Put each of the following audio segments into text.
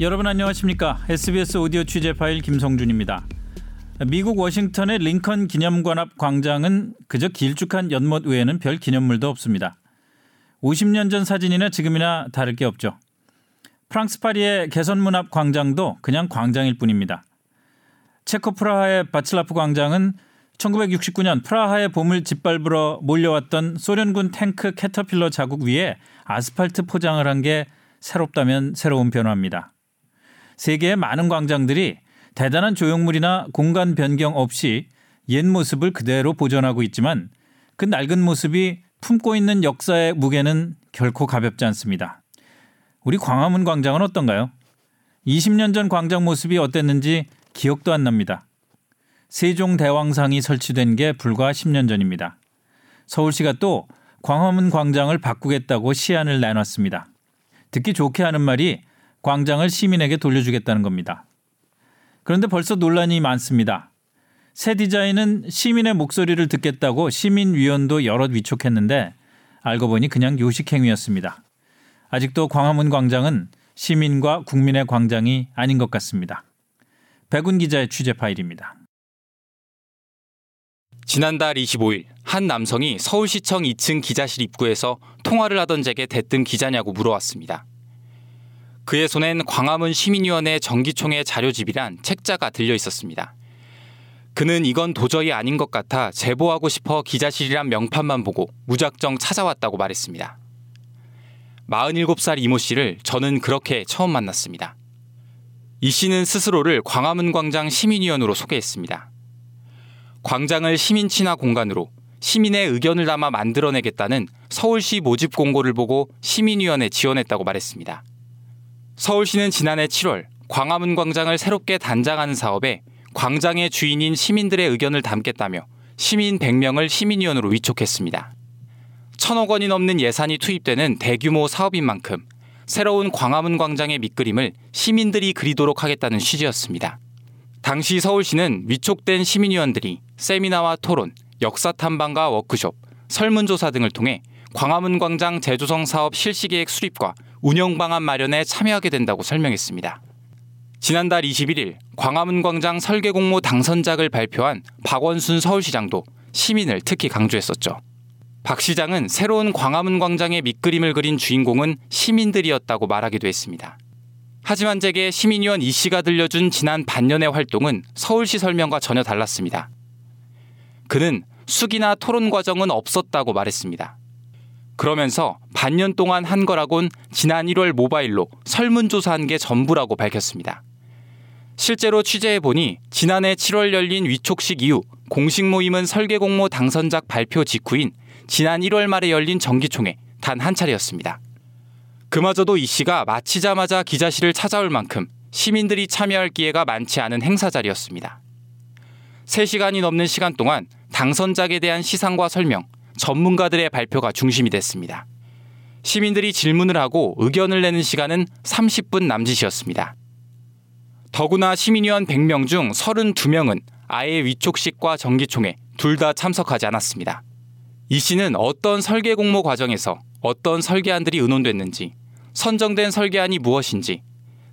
여러분 안녕하십니까? SBS 오디오 취재 파일 김성준입니다. 미국 워싱턴의 링컨 기념관 앞 광장은 그저 길쭉한 연못 외에는 별 기념물도 없습니다. 50년 전 사진이나 지금이나 다를 게 없죠. 프랑스 파리의 개선문 앞 광장도 그냥 광장일 뿐입니다. 체코 프라하의 바츨라프 광장은 1969년 프라하의 봄을 짓밟으러 몰려왔던 소련군 탱크 캐터필러 자국 위에 아스팔트 포장을 한 게 새롭다면 새로운 변화입니다. 세계의 많은 광장들이 대단한 조형물이나 공간 변경 없이 옛 모습을 그대로 보존하고 있지만 그 낡은 모습이 품고 있는 역사의 무게는 결코 가볍지 않습니다. 우리 광화문 광장은 어떤가요? 20년 전 광장 모습이 어땠는지 기억도 안 납니다. 세종대왕상이 설치된 게 불과 10년 전입니다. 서울시가 또 광화문 광장을 바꾸겠다고 시안을 내놨습니다. 듣기 좋게 하는 말이 광장을 시민에게 돌려주겠다는 겁니다. 그런데 벌써 논란이 많습니다. 새 디자인은 시민의 목소리를 듣겠다고 시민위원도 여럿 위촉했는데 알고 보니 그냥 요식행위였습니다. 아직도 광화문 광장은 시민과 국민의 광장이 아닌 것 같습니다. 백운 기자의 취재 파일입니다. 지난달 25일 한 남성이 서울시청 2층 기자실 입구에서 통화를 하던 제게 대뜸 기자냐고 물어왔습니다. 그의 손엔 광화문 시민위원회 정기총회 자료집이란 책자가 들려 있었습니다. 그는 이건 도저히 아닌 것 같아 제보하고 싶어 기자실이란 명판만 보고 무작정 찾아왔다고 말했습니다. 47살 이모 씨를 저는 그렇게 처음 만났습니다. 이 씨는 스스로를 광화문 광장 시민위원으로 소개했습니다. 광장을 시민 친화 공간으로 시민의 의견을 담아 만들어내겠다는 서울시 모집 공고를 보고 시민위원회 지원했다고 말했습니다. 서울시는 지난해 7월 광화문 광장을 새롭게 단장하는 사업에 광장의 주인인 시민들의 의견을 담겠다며 시민 100명을 시민위원으로 위촉했습니다. 천억 원이 넘는 예산이 투입되는 대규모 사업인 만큼 새로운 광화문 광장의 밑그림을 시민들이 그리도록 하겠다는 취지였습니다. 당시 서울시는 위촉된 시민위원들이 세미나와 토론, 역사 탐방과 워크숍, 설문조사 등을 통해 광화문 광장 재조성 사업 실시 계획 수립과 운영 방안 마련에 참여하게 된다고 설명했습니다. 지난달 21일 광화문 광장 설계 공모 당선작을 발표한 박원순 서울시장도 시민을 특히 강조했었죠. 박 시장은 새로운 광화문 광장의 밑그림을 그린 주인공은 시민들이었다고 말하기도 했습니다. 하지만 제게 시민위원 이 씨가 들려준 지난 반년의 활동은 서울시 설명과 전혀 달랐습니다. 그는 숙이나 토론 과정은 없었다고 말했습니다. 그러면서 반년 동안 한 거라곤 지난 1월 모바일로 설문조사한 게 전부라고 밝혔습니다. 실제로 취재해 보니 지난해 7월 열린 위촉식 이후 공식 모임은 설계 공모 당선작 발표 직후인 지난 1월 말에 열린 정기총회 단 한 차례였습니다. 그마저도 이 씨가 마치자마자 기자실을 찾아올 만큼 시민들이 참여할 기회가 많지 않은 행사 자리였습니다. 3시간이 넘는 시간 동안 당선작에 대한 시상과 설명, 전문가들의 발표가 중심이 됐습니다. 시민들이 질문을 하고 의견을 내는 시간은 30분 남짓이었습니다. 더구나 시민위원 100명 중 32명은 아예 위촉식과 정기총회 둘 다 참석하지 않았습니다. 이 씨는 어떤 설계 공모 과정에서 어떤 설계안들이 의논됐는지, 선정된 설계안이 무엇인지,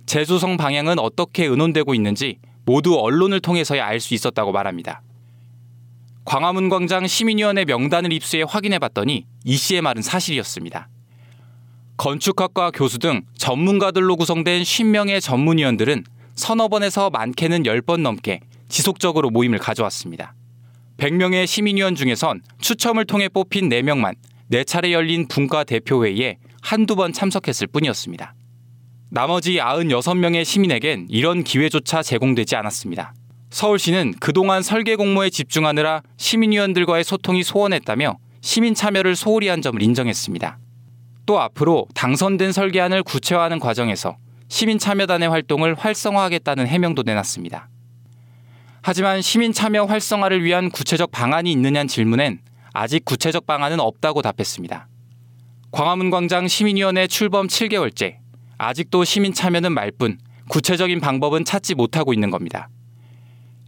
재조성 방향은 어떻게 의논되고 있는지 모두 언론을 통해서야 알 수 있었다고 말합니다. 광화문 광장 시민위원회 명단을 입수해 확인해 봤더니 이 씨의 말은 사실이었습니다. 건축학과 교수 등 전문가들로 구성된 50명의 전문위원들은 서너 번에서 많게는 10번 넘게 지속적으로 모임을 가져왔습니다. 100명의 시민위원 중에선 추첨을 통해 뽑힌 4명만 4차례 열린 분과 대표회의에 한두 번 참석했을 뿐이었습니다. 나머지 96명의 시민에겐 이런 기회조차 제공되지 않았습니다. 서울시는 그동안 설계 공모에 집중하느라 시민위원들과의 소통이 소원했다며 시민 참여를 소홀히 한 점을 인정했습니다. 또 앞으로 당선된 설계안을 구체화하는 과정에서 시민 참여단의 활동을 활성화하겠다는 해명도 내놨습니다. 하지만 시민 참여 활성화를 위한 구체적 방안이 있느냐는 질문엔 아직 구체적 방안은 없다고 답했습니다. 광화문 광장 시민위원회 출범 7개월째 아직도 시민 참여는 말뿐 구체적인 방법은 찾지 못하고 있는 겁니다.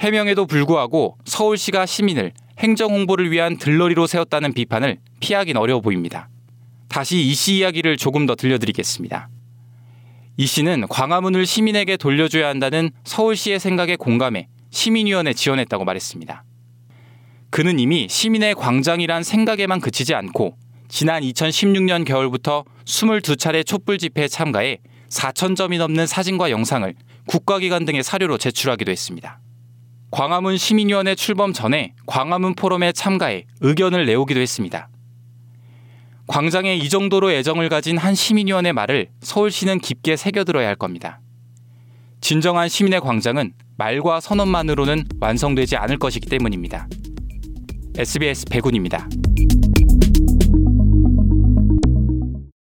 해명에도 불구하고 서울시가 시민을 행정 홍보를 위한 들러리로 세웠다는 비판을 피하긴 어려워 보입니다. 다시 이 씨 이야기를 조금 더 들려드리겠습니다. 이 씨는 광화문을 시민에게 돌려줘야 한다는 서울시의 생각에 공감해 시민위원회 지원했다고 말했습니다. 그는 이미 시민의 광장이란 생각에만 그치지 않고 지난 2016년 겨울부터 22차례 촛불 집회에 참가해 4,000점이 넘는 사진과 영상을 국가기관 등의 사료로 제출하기도 했습니다. 광화문 시민위원회 출범 전에 광화문 포럼에 참가해 의견을 내오기도 했습니다. 광장에 이 정도로 애정을 가진 한 시민위원의 말을 서울시는 깊게 새겨들어야 할 겁니다. 진정한 시민의 광장은 말과 선언만으로는 완성되지 않을 것이기 때문입니다. SBS 백운입니다.